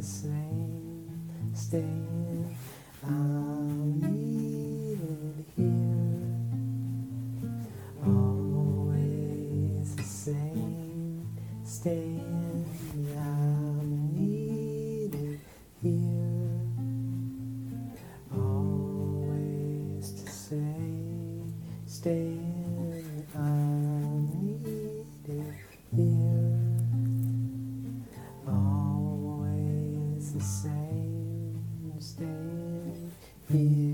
the same, staying I'm even here. Always the same, staying I'm needed here. Always the same, staying. the same, stand here.